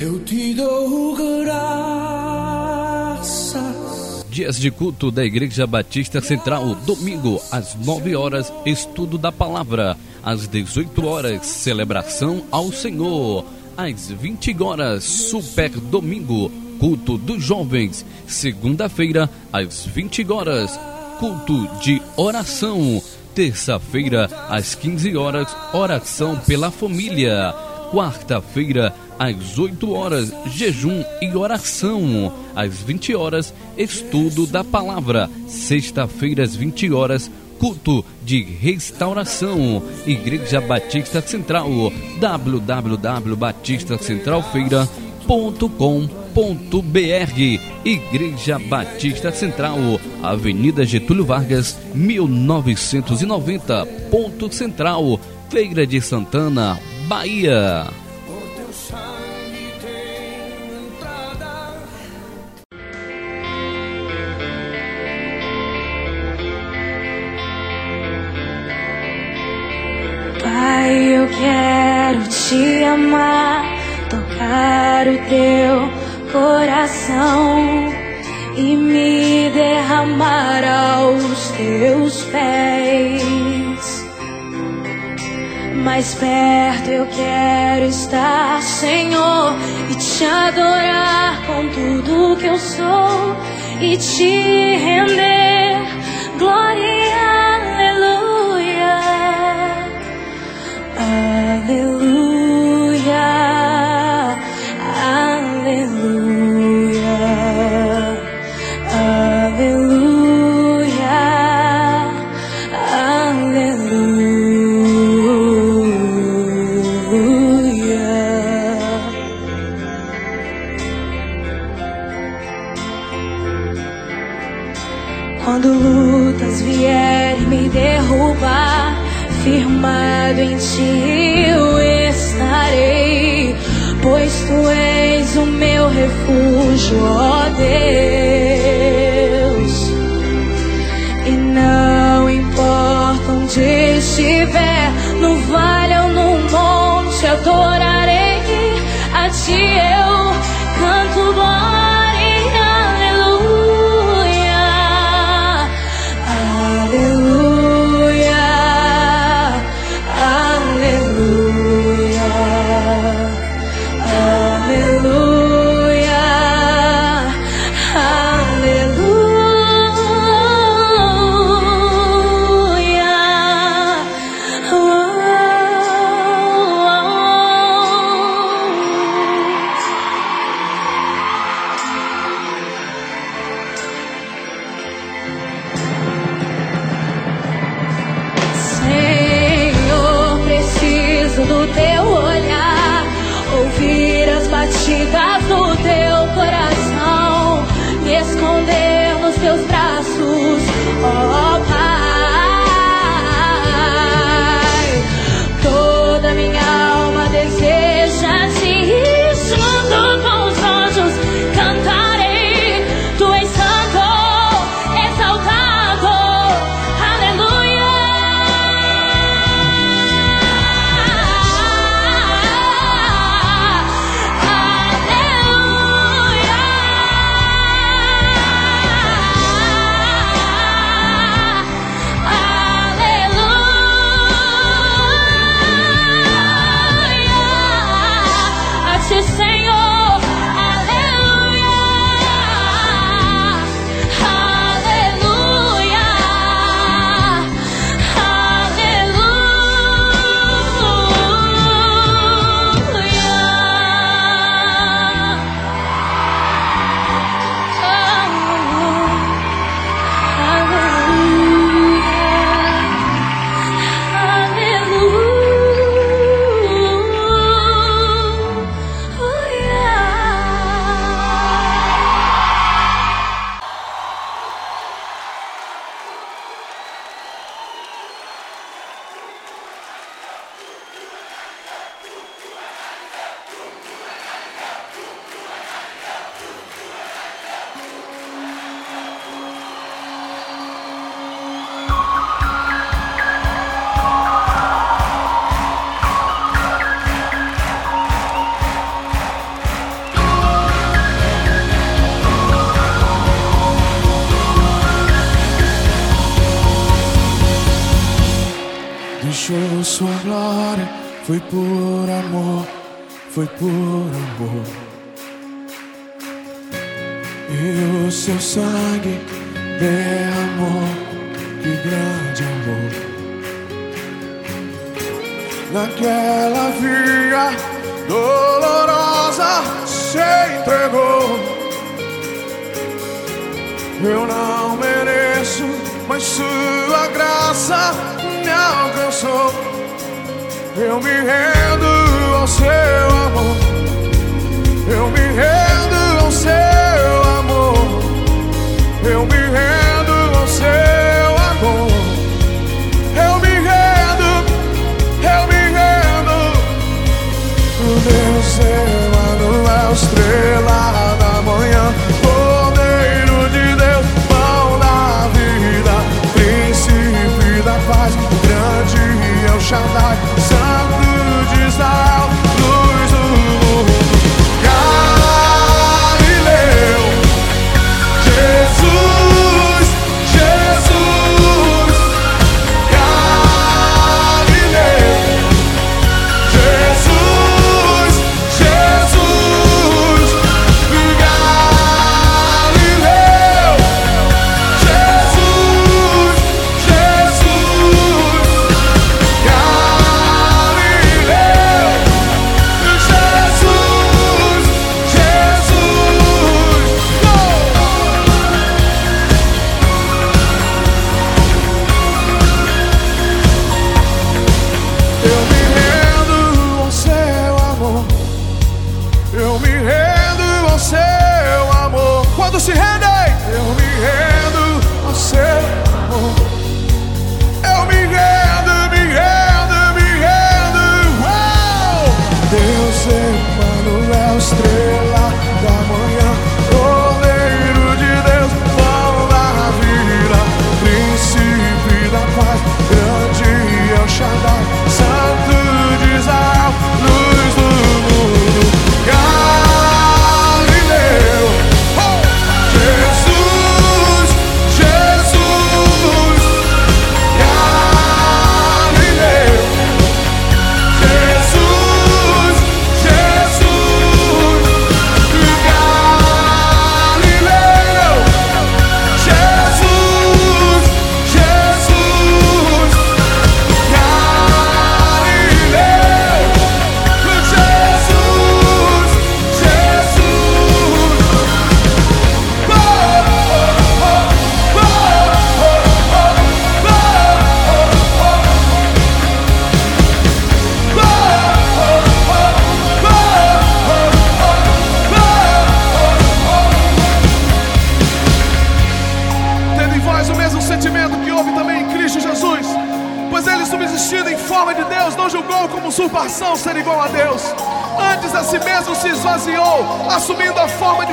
eu te dou graças. Dias de culto da Igreja Batista Central, domingo às 9 horas, estudo da palavra, às 18 horas, celebração ao Senhor, às 20 horas, super domingo, culto dos jovens, segunda-feira, às 20 horas, culto de oração, terça-feira, às 15 horas, oração pela família, quarta-feira, às 8 horas, jejum e oração. Às 20 horas, estudo da palavra. Sexta-feira, às 20 horas, culto de restauração. Igreja Batista Central. www.batistacentralfeira.com.br Igreja Batista Central, Avenida Getúlio Vargas, 1990, Ponto Central, Feira de Santana, Bahia. Coração e me derramar aos teus pés. Mais perto eu quero estar, Senhor, e te adorar com tudo que eu sou e te render glória, aleluia. Aleluia, Quando lutas vierem me derrubar, firmado em ti eu estarei, pois tu és o meu refúgio, ó Deus. E não importa onde estiver, no vale ou no monte, adorarei a ti eu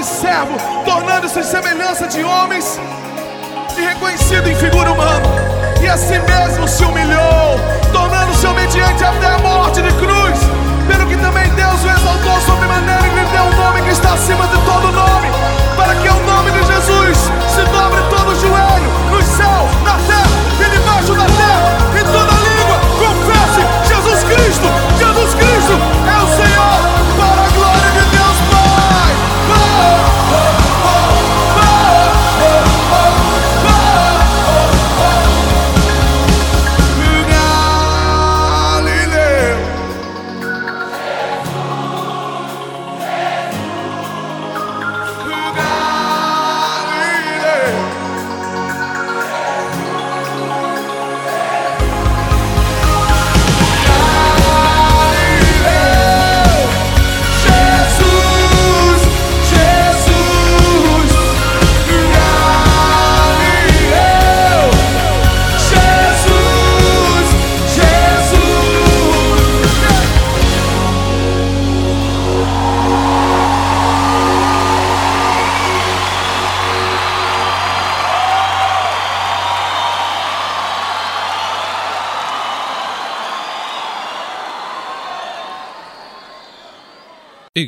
servo, tornando-se semelhança de homens e reconhecido em figura humana. E a si mesmo se humilhou, tornando-se obediente até a morte de cruz. Pelo que também Deus o exaltou sobre maneira que lhe deu um nome que está acima de todo nome.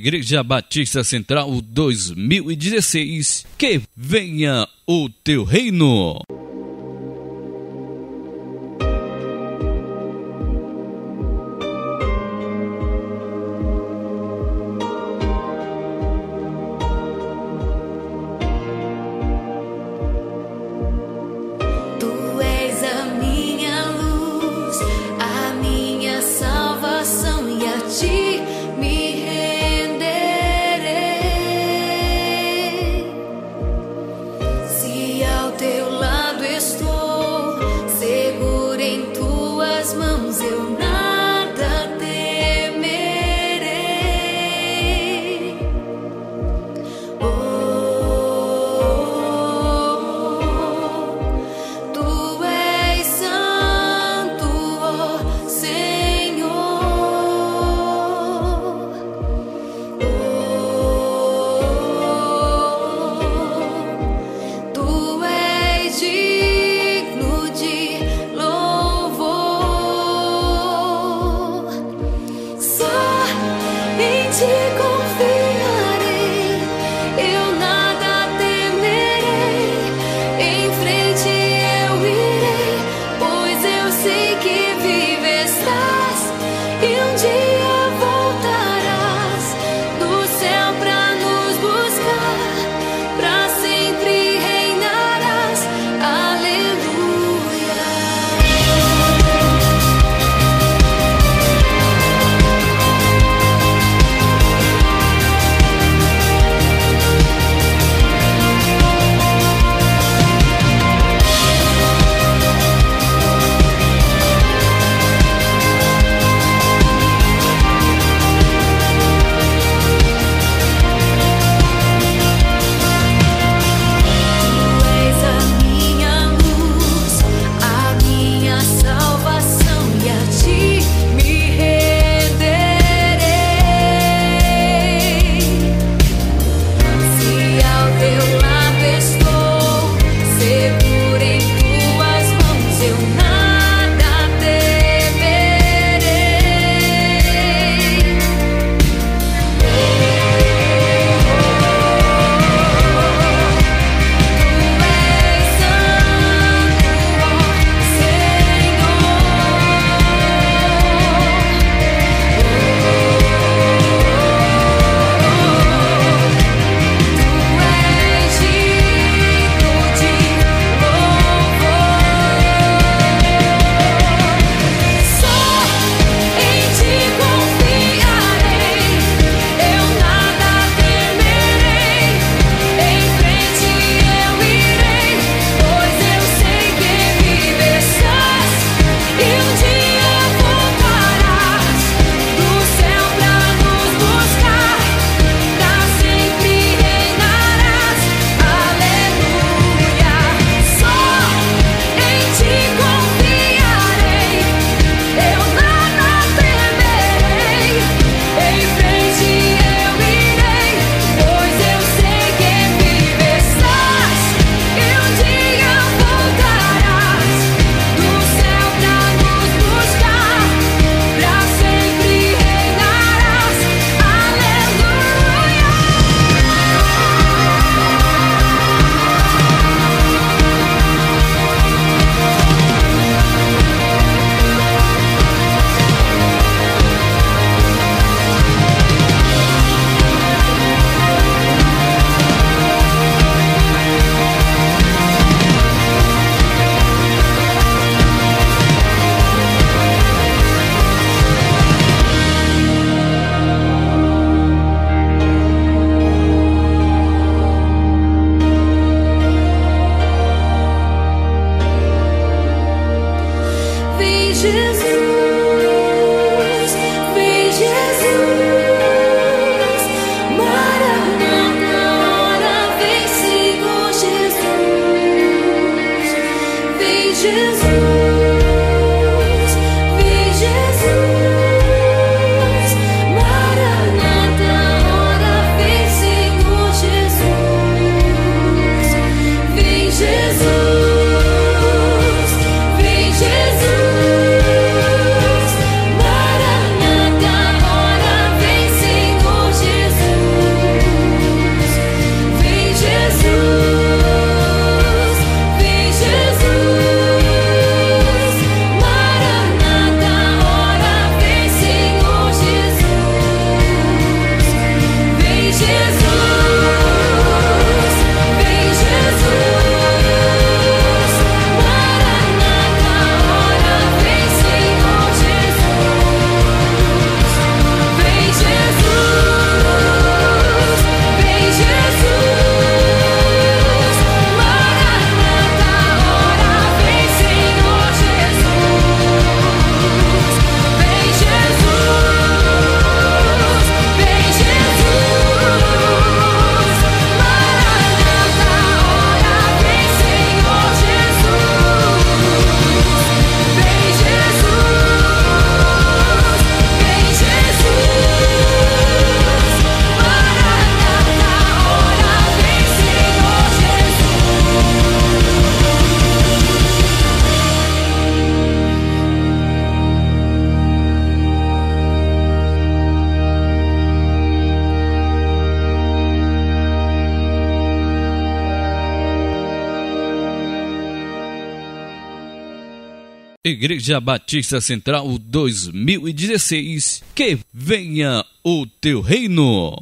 Igreja Batista Central 2016. Que venha o teu reino! Igreja Batista Central 2016, que venha o teu reino.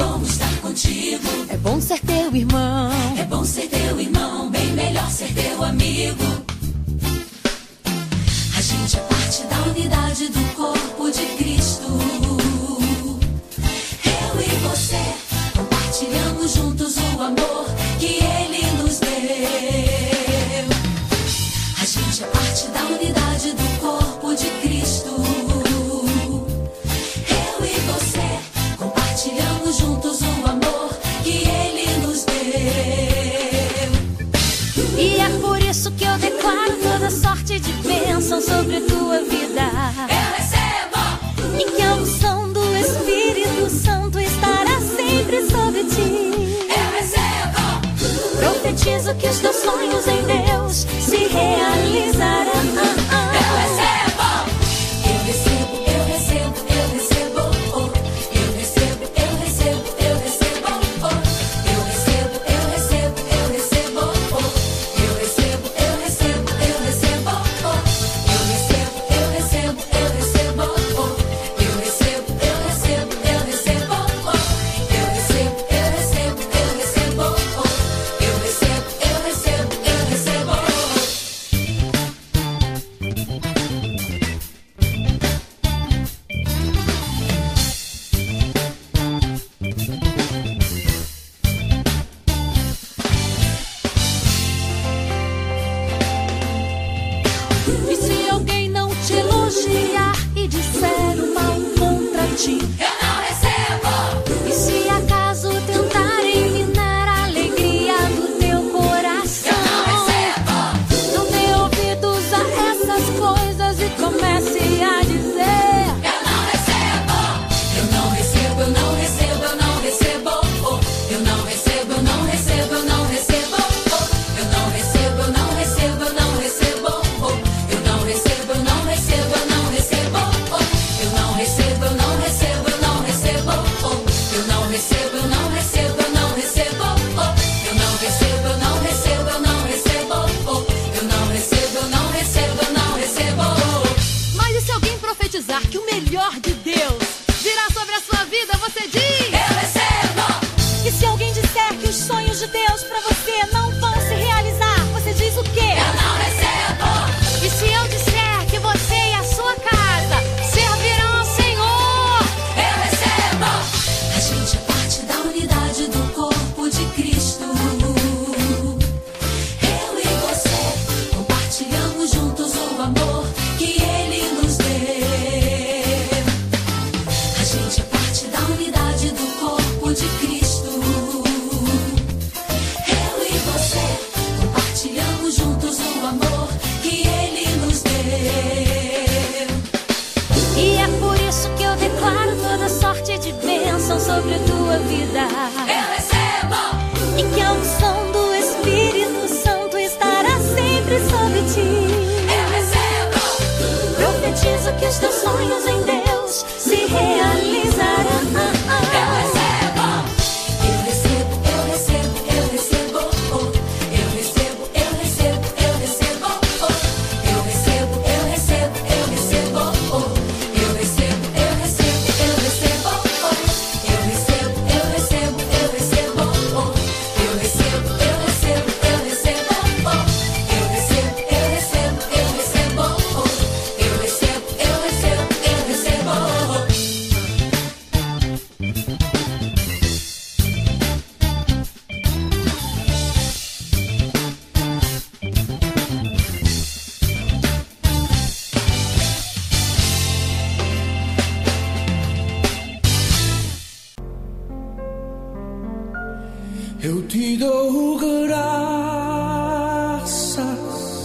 bom estar contigo. É bom ser teu irmão. É bom ser teu irmão, bem melhor ser teu amigo. A gente é parte da os teus sonhos em Deus.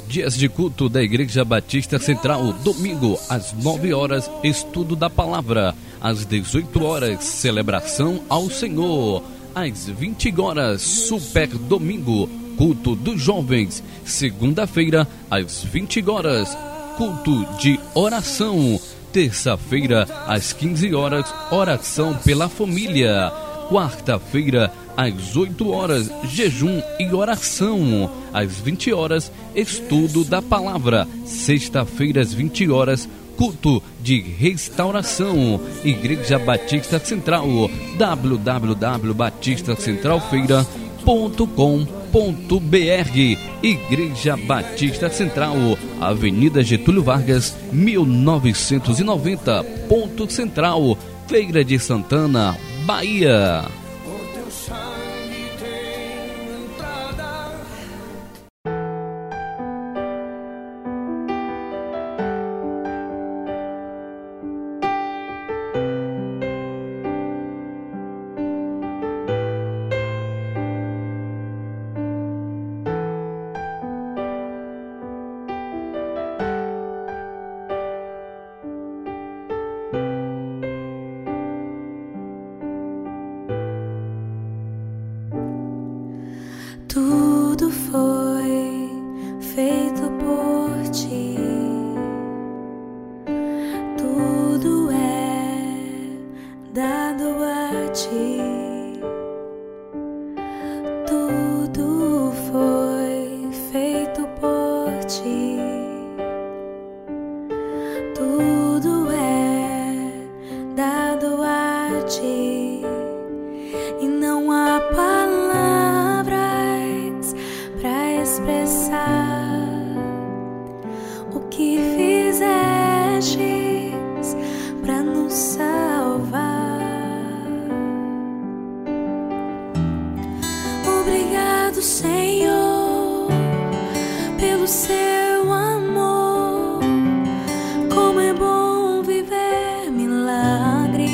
Dias de culto da Igreja Batista Central, domingo às 9 horas, estudo da palavra. Às 18 horas, celebração ao Senhor. Às 20 horas, super domingo, culto dos jovens. Segunda-feira, às 20 horas, culto de oração. Terça-feira, às 15 horas, oração pela família. Quarta-feira, às 8 horas, jejum e oração. Às 20 horas, estudo da palavra. Sexta-feira, às 20 horas, culto de restauração. Igreja Batista Central. www.batistacentralfeira.com.br Igreja Batista Central, Avenida Getúlio Vargas, 1990, Ponto Central, Feira de Santana, Bahia. o seu amor. Como é bom viver milagres.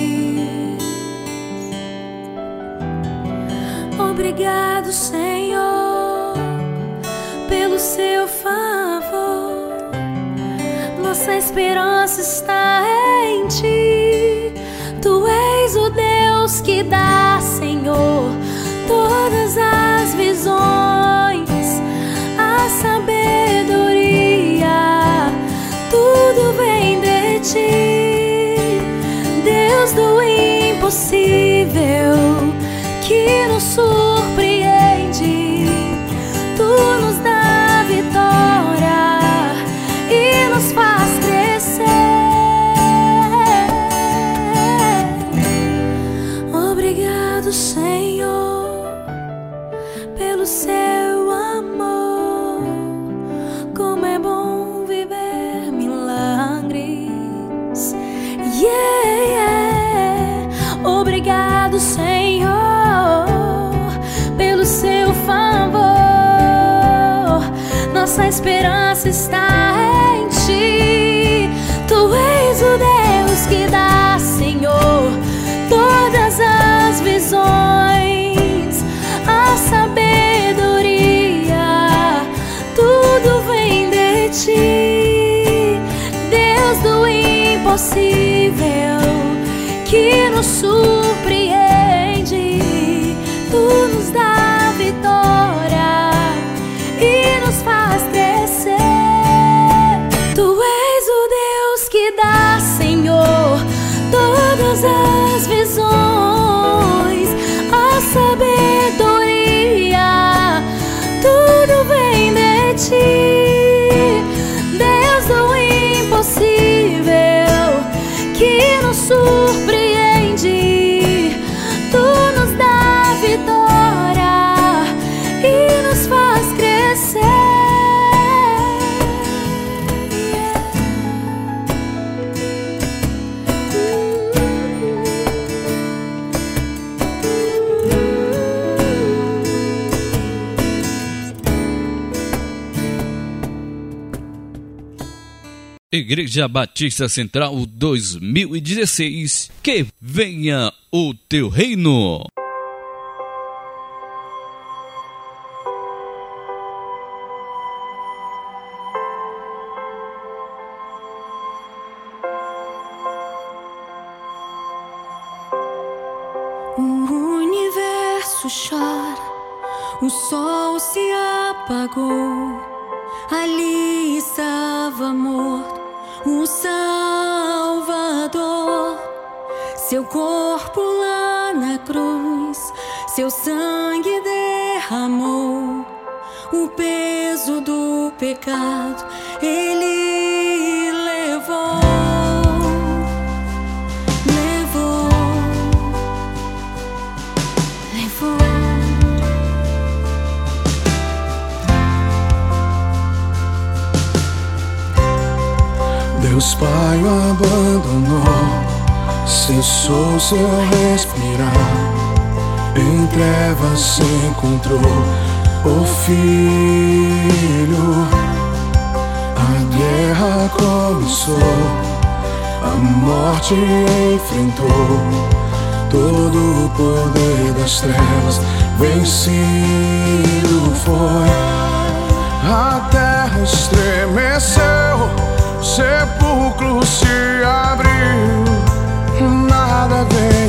Obrigado, Senhor, pelo seu favor. Nossa esperança está em ti. Tu és o Deus que dá. see. incrível que nos surpreende. Tu nos dá vitória e nos faz crescer. Tu és o Deus que dá, Senhor, todas as visões, a sabedoria. Tudo vem de ti. Igreja Batista Central 2016, que venha o teu reino. O universo chora, o sol se apagou, ali estava morto o Salvador, seu corpo lá na cruz, seu sangue derramou o peso do pecado. Ele Deus Pai o abandonou, cessou seu respirar, em trevas se encontrou o Filho. A guerra começou, a morte enfrentou, todo o poder das trevas vencido foi. A terra estremeceu sepulcro se abriu, nada veio.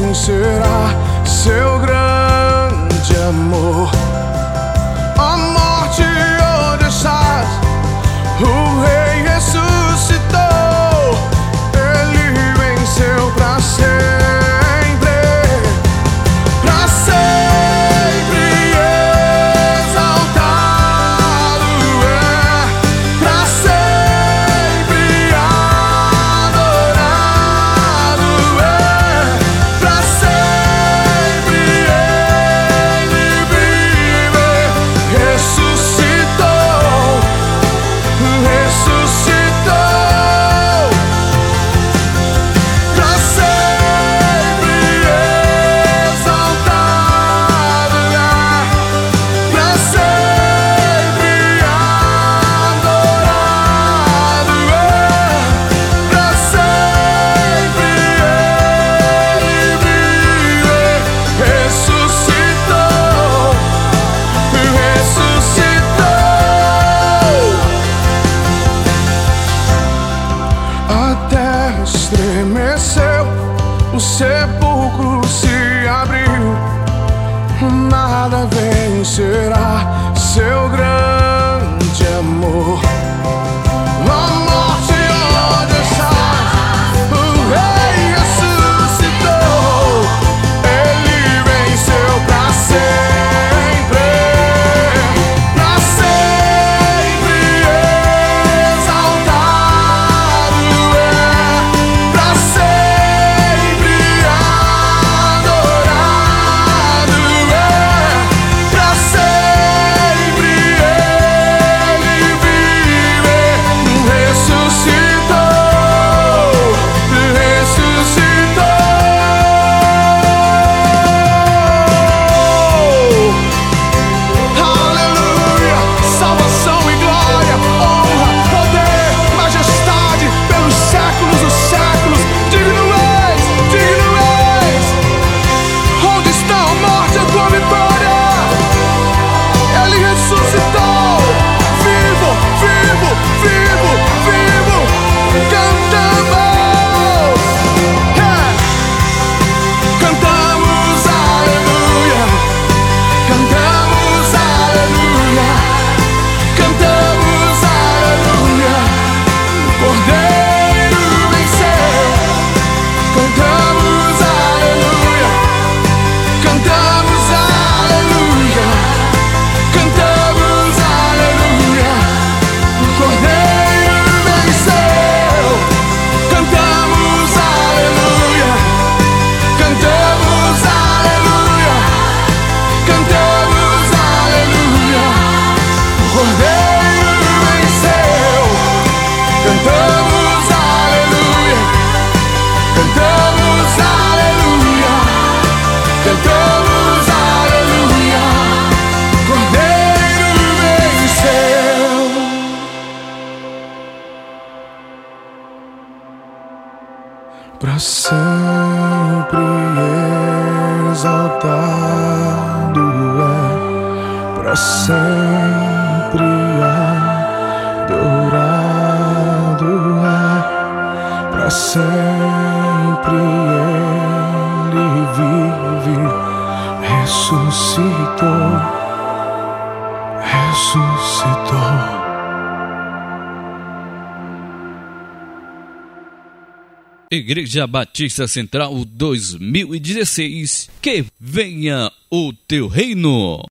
Igreja Batista Central 2016. Que venha o teu reino.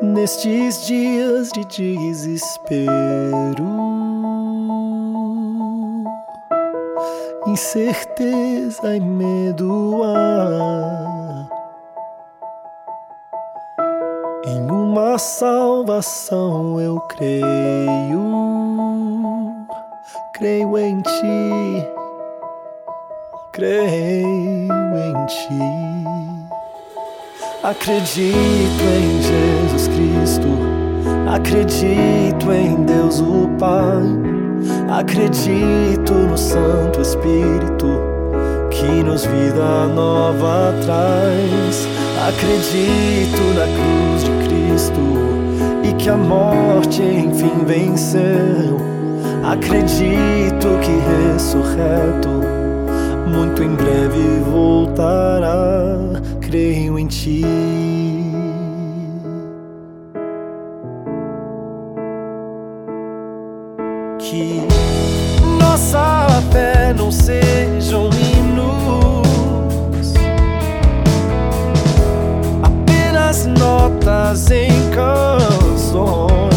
Nestes dias de desespero incerteza e medo há. Em uma salvação eu creio, creio em ti, creio em ti. Acredito em Jesus Cristo, acredito em Deus o Pai Acredito no Santo Espírito que nos vida nova traz. Acredito na cruz de Cristo e que a morte enfim venceu. Acredito que ressurreto muito em breve voltará. Creio em Ti. Não sejam hinos, apenas notas em canções.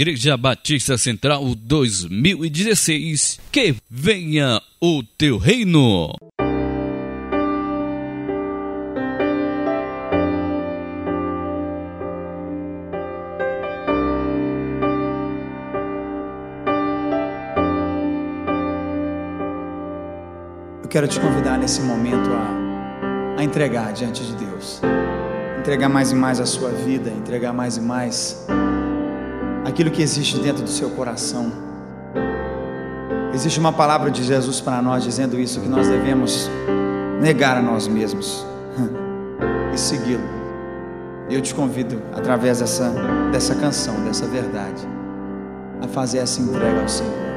Igreja Batista Central 2016. Que venha o teu reino. Eu quero te convidar nesse momento a, a entregar diante de Deus. Entregar mais e mais a sua vida, entregar mais e mais aquilo que existe dentro do seu coração. Existe uma palavra de Jesus para nós dizendo isso, que nós devemos negar a nós mesmos e segui-lo. Eu te convido, através dessa, dessa canção, dessa verdade, a fazer essa entrega ao Senhor.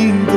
me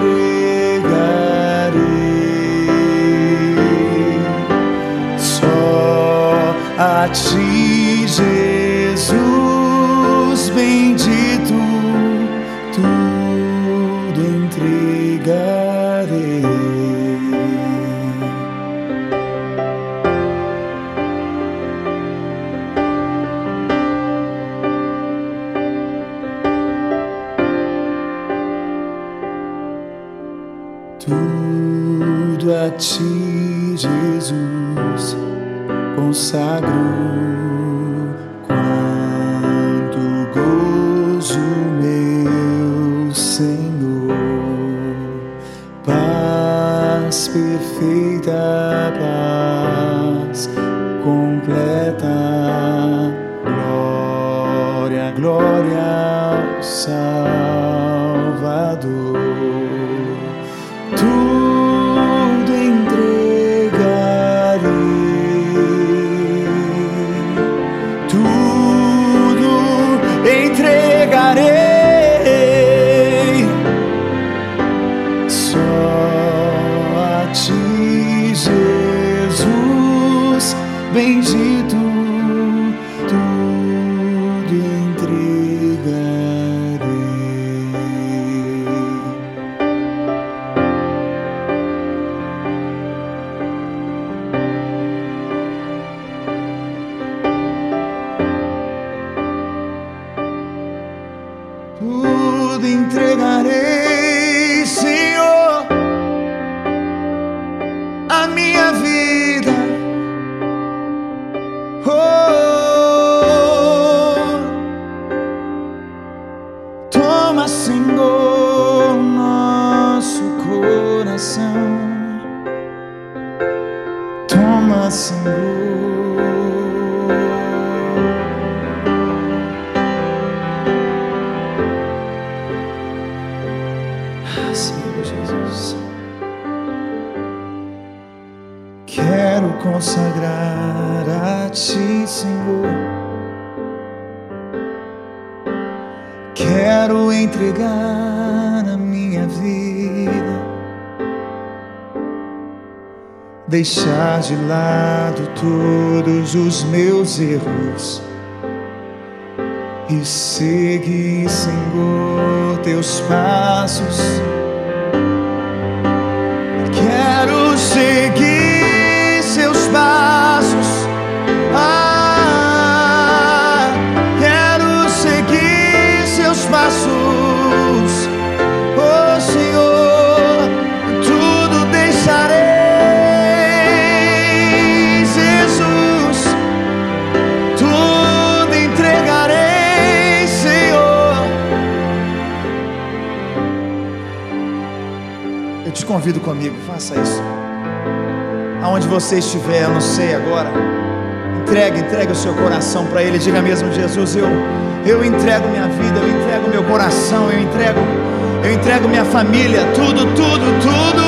navegar a minha vida, deixar de lado todos os meus erros e seguir, Senhor, teus passos. Quero seguir. convido comigo, faça isso. Aonde você estiver, eu não sei agora. Entregue, entregue o seu coração para Ele. Diga mesmo, Jesus, eu, eu entrego minha vida, eu entrego meu coração, eu entrego, eu entrego minha família, tudo, tudo, tudo.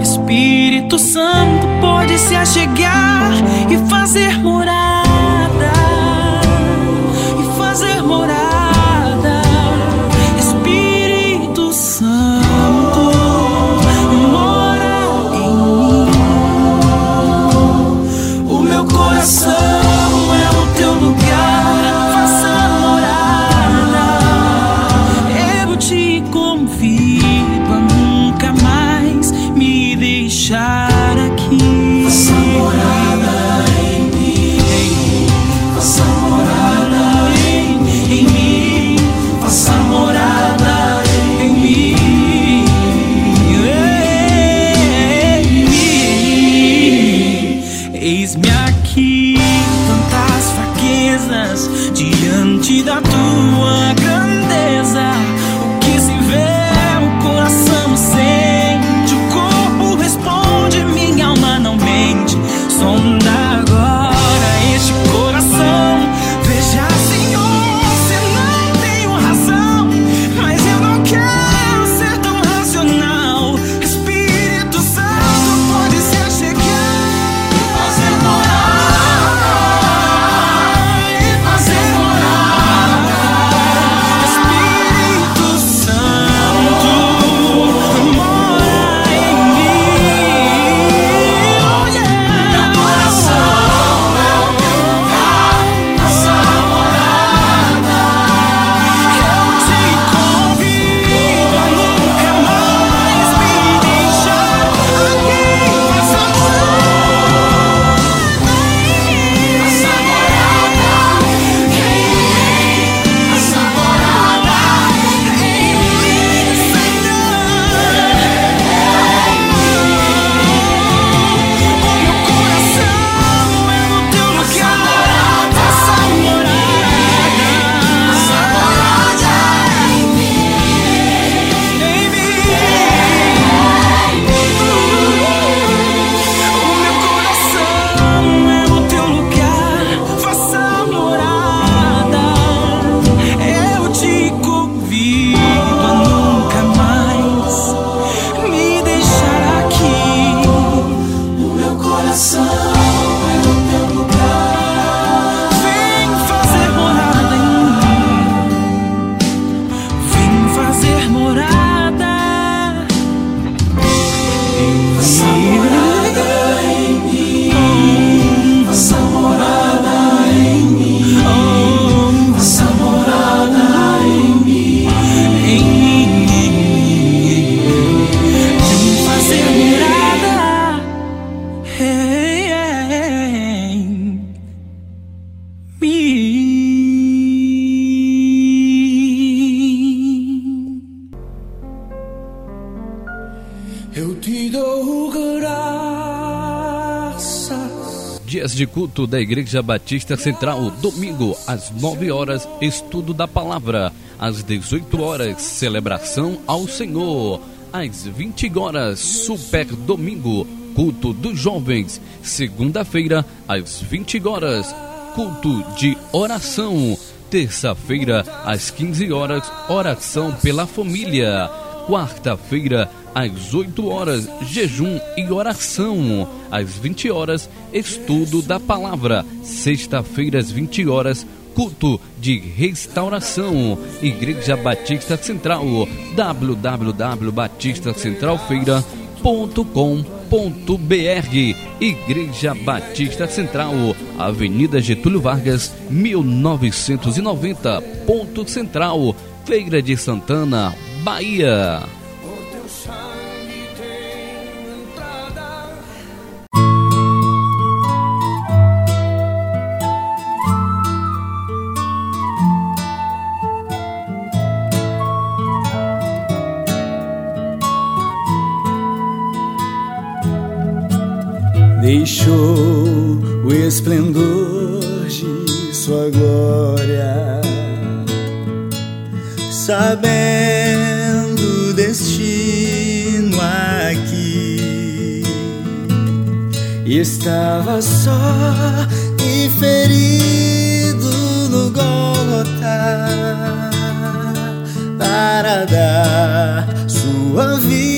Espírito Santo pode se achegar e fazer Eu te dou graças. Dias de culto da Igreja Batista Central, domingo às 9 horas, estudo da palavra, às 18 horas, celebração ao Senhor, às 20 horas, super domingo, culto dos jovens, segunda-feira, às 20 horas, culto de oração, terça-feira, às 15 horas, oração pela família, quarta-feira, às 8 horas, jejum e oração. Às 20 horas, estudo da palavra. Sexta-feira, às 20 horas, culto de restauração. Igreja Batista Central. www.batistacentralfeira.com.br Igreja Batista Central, Avenida Getúlio Vargas, 1990, Ponto Central, Feira de Santana, Bahia. Estava só e ferido no Gólgota para dar sua vida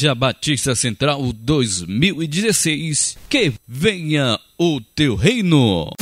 Igreja Batista Central 2016. Que venha o teu reino.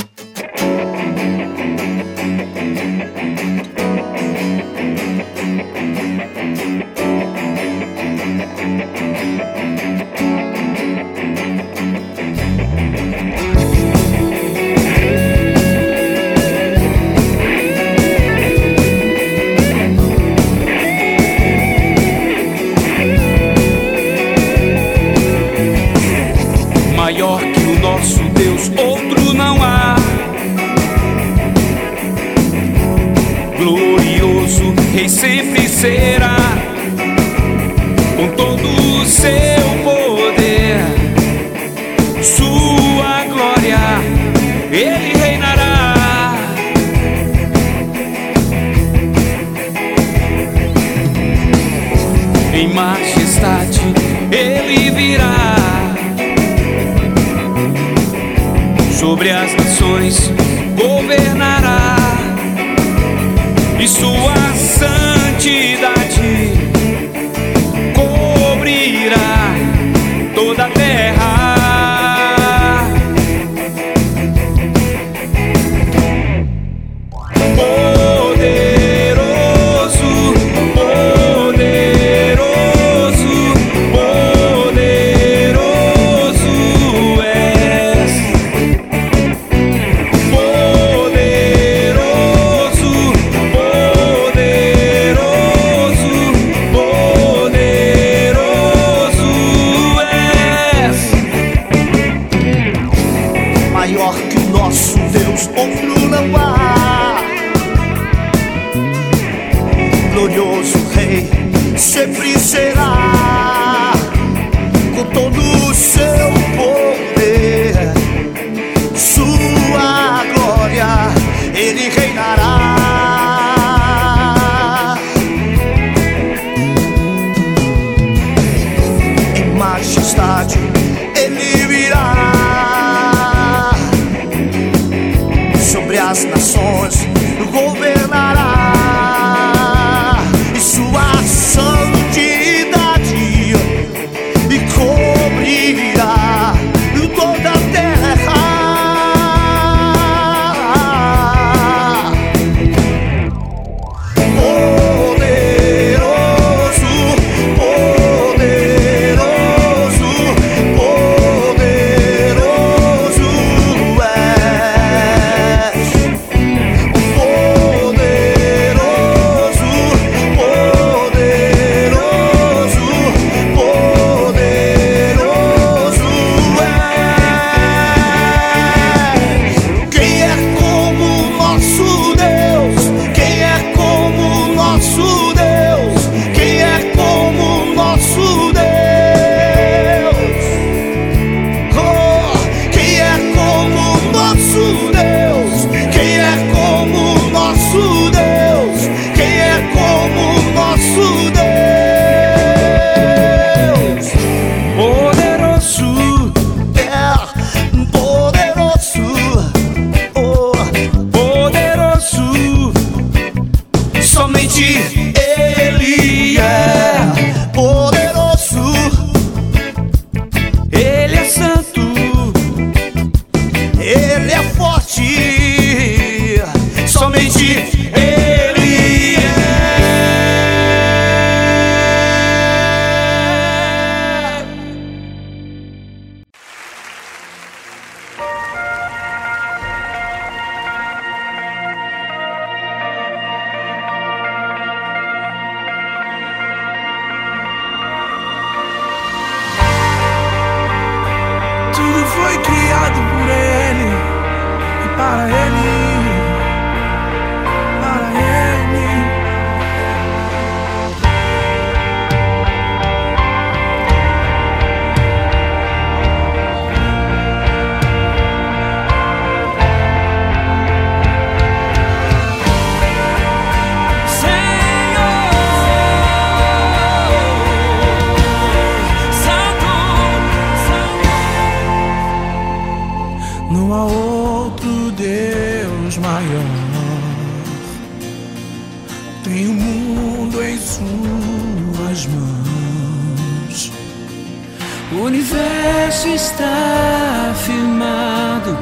O universo está firmado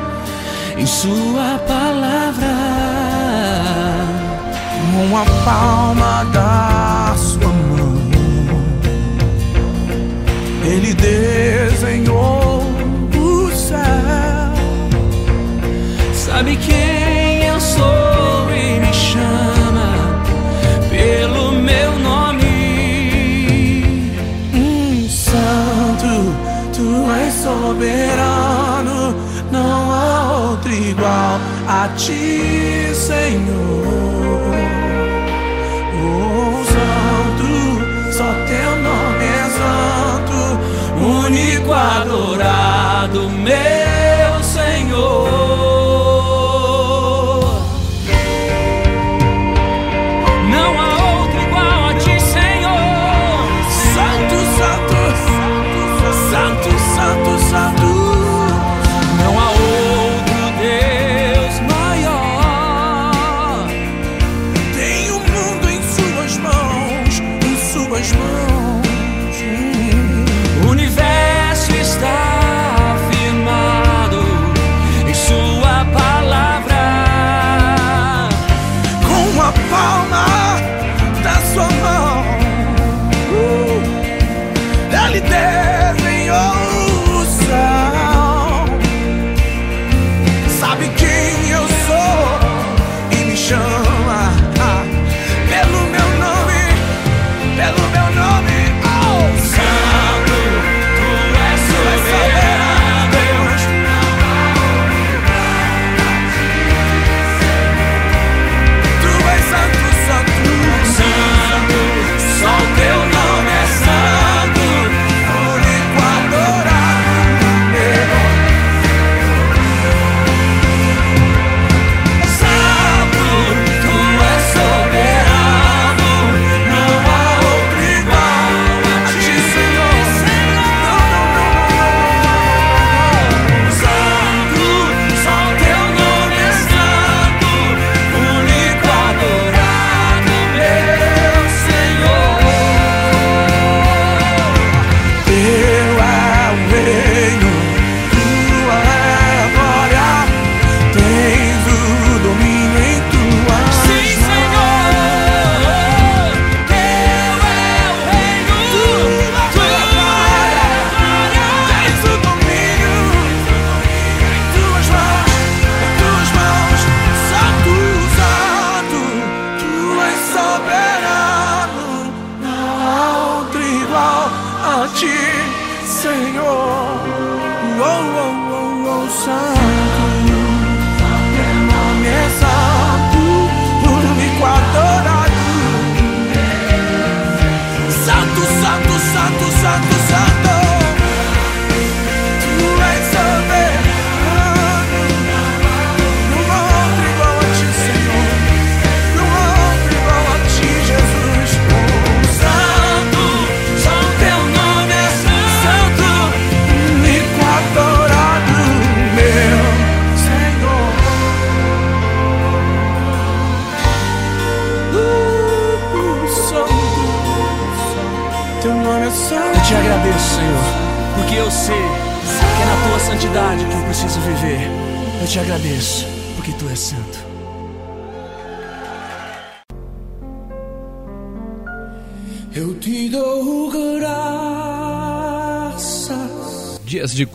em Sua palavra. Com a palma da Sua mão, Ele desenhou o céu. Sabe quem? soberano, não há outro igual a ti, Senhor. Oh, santo, só teu nome é santo, único adorado.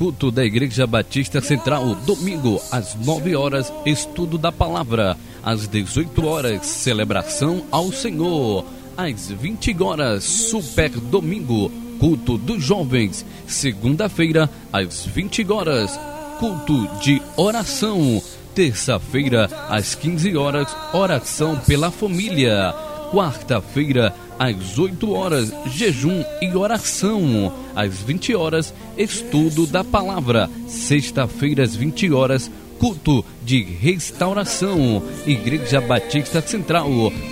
culto da Igreja Batista Central, domingo às 9 horas, estudo da palavra, às 18 horas, celebração ao Senhor, às 20 horas, super domingo, culto dos jovens, segunda-feira, às 20 horas, culto de oração, terça-feira, às 15 horas, oração pela família, quarta-feira, às 8 horas, jejum e oração. Às 20 horas, estudo da palavra. Sexta-feira, às 20 horas, culto de restauração. Igreja Batista Central,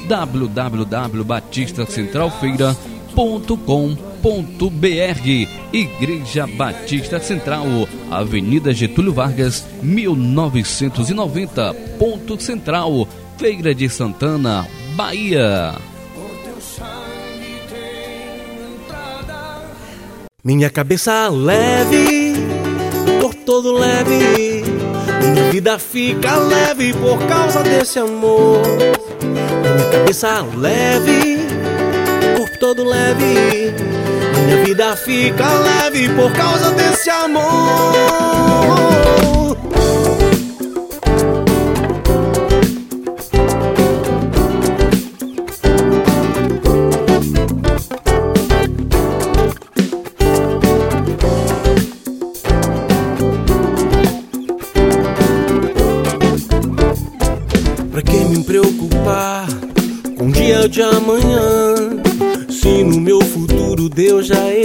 www.batistacentralfeira.com.br Igreja Batista Central, Avenida Getúlio Vargas, 1990, Ponto Central, Feira de Santana, Bahia. Minha cabeça leve, corpo todo leve. Minha vida fica leve por causa desse amor. Minha cabeça leve, corpo todo leve. Minha vida fica leve por causa desse amor.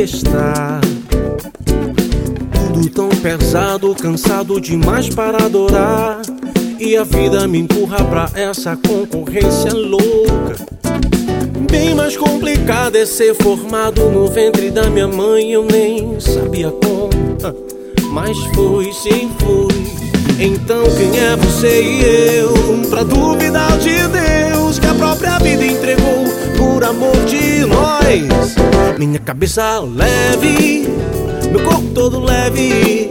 Está. Tudo tão pesado, cansado demais para adorar. E a vida me empurra pra essa concorrência louca. Bem mais complicado é ser formado no ventre da minha mãe. Eu nem sabia como, mas foi, sim foi. Então quem é você e eu pra duvidar de Deus que a própria vida entregou por amor de nós? Minha cabeça leve, meu corpo todo leve.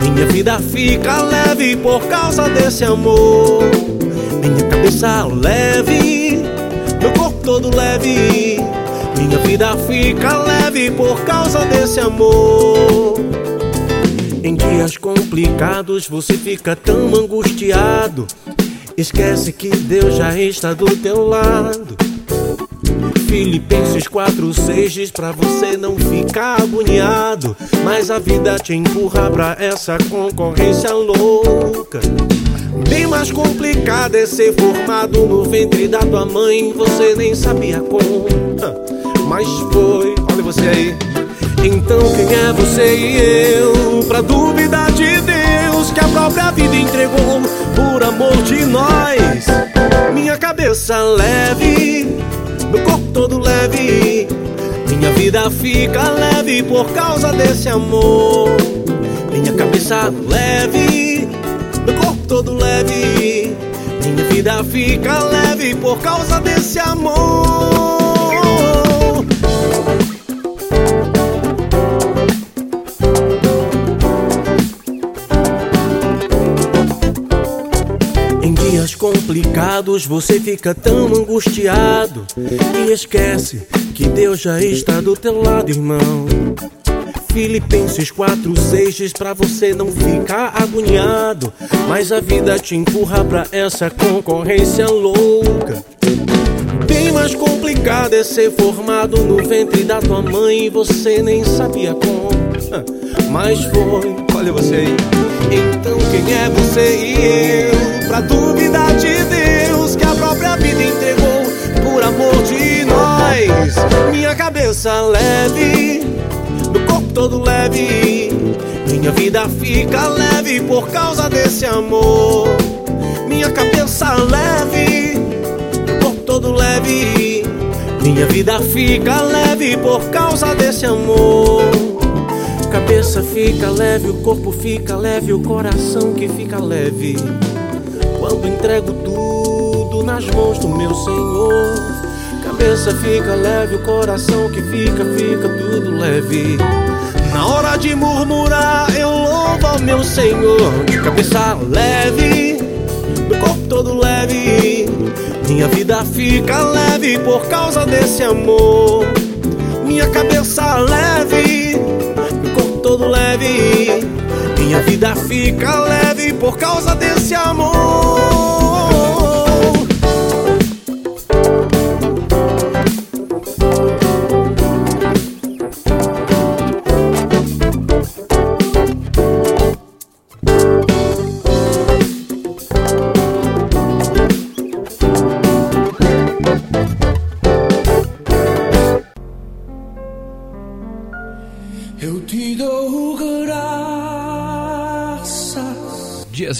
Minha vida fica leve por causa desse amor. Minha cabeça leve, meu corpo todo leve. Minha vida fica leve por causa desse amor. Em dias complicados você fica tão angustiado. Esquece que Deus já está do teu lado. Filipenses 4,6 diz pra você não ficar agoniado. Mas a vida te empurra pra essa concorrência louca. Bem mais complicado é ser formado no ventre da tua mãe. Você nem sabia como, mas foi. Olha você aí. Então quem é você e eu pra duvidar de Deus que a própria vida entregou por amor de nós? Minha cabeça leve, meu corpo todo leve. Minha vida fica leve por causa desse amor. Minha cabeça leve, meu corpo todo leve. Minha vida fica leve por causa desse amor. Complicados você fica tão angustiado e esquece que Deus já está do teu lado, irmão. Filipenses 4:6 diz pra você não ficar agoniado, mas a vida te empurra pra essa concorrência louca. Bem mais complicado é ser formado no ventre da tua mãe e você nem sabia como, mas foi. Olha você aí. Então quem é você e eu pra duvidar de Deus que a própria vida entregou por amor de nós? Minha cabeça leve, meu corpo todo leve. Minha vida fica leve por causa desse amor. Minha cabeça leve, meu corpo todo leve. Minha vida fica leve por causa desse amor. Cabeça fica leve, o corpo fica leve, o coração que fica leve. Quando entrego tudo nas mãos do meu Senhor. Cabeça fica leve, o coração que fica, fica tudo leve. Na hora de murmurar, eu louvo ao meu Senhor. De cabeça leve, meu corpo todo leve. Minha vida fica leve por causa desse amor. Minha cabeça leve, todo leve. Minha vida fica leve por causa desse amor.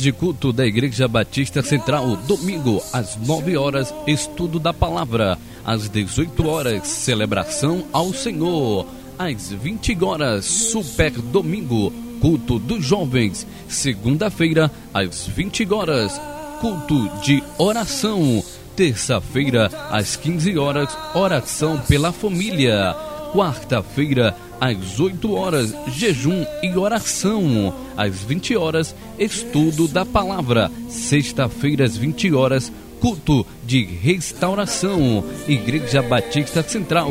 De culto da Igreja Batista Central, domingo às 9 horas, estudo da palavra, às 18 horas, celebração ao Senhor, às 20 horas, super domingo, culto dos jovens, segunda-feira, às 20 horas, culto de oração, terça-feira, às 15 horas, oração pela família. Quarta-feira, às 8 horas, jejum e oração. Às 20 horas, estudo da palavra. Sexta-feira, às 20 horas, culto de restauração. Igreja Batista Central,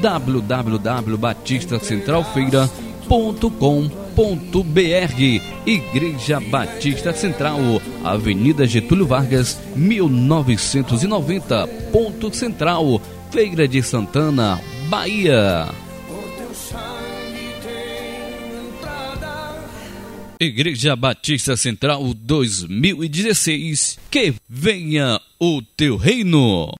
www.batistacentralfeira.com.br Igreja Batista Central, Avenida Getúlio Vargas, 1990, Ponto Central, Feira de Santana, Bahia. Igreja Batista Central 2016. Que venha o teu reino.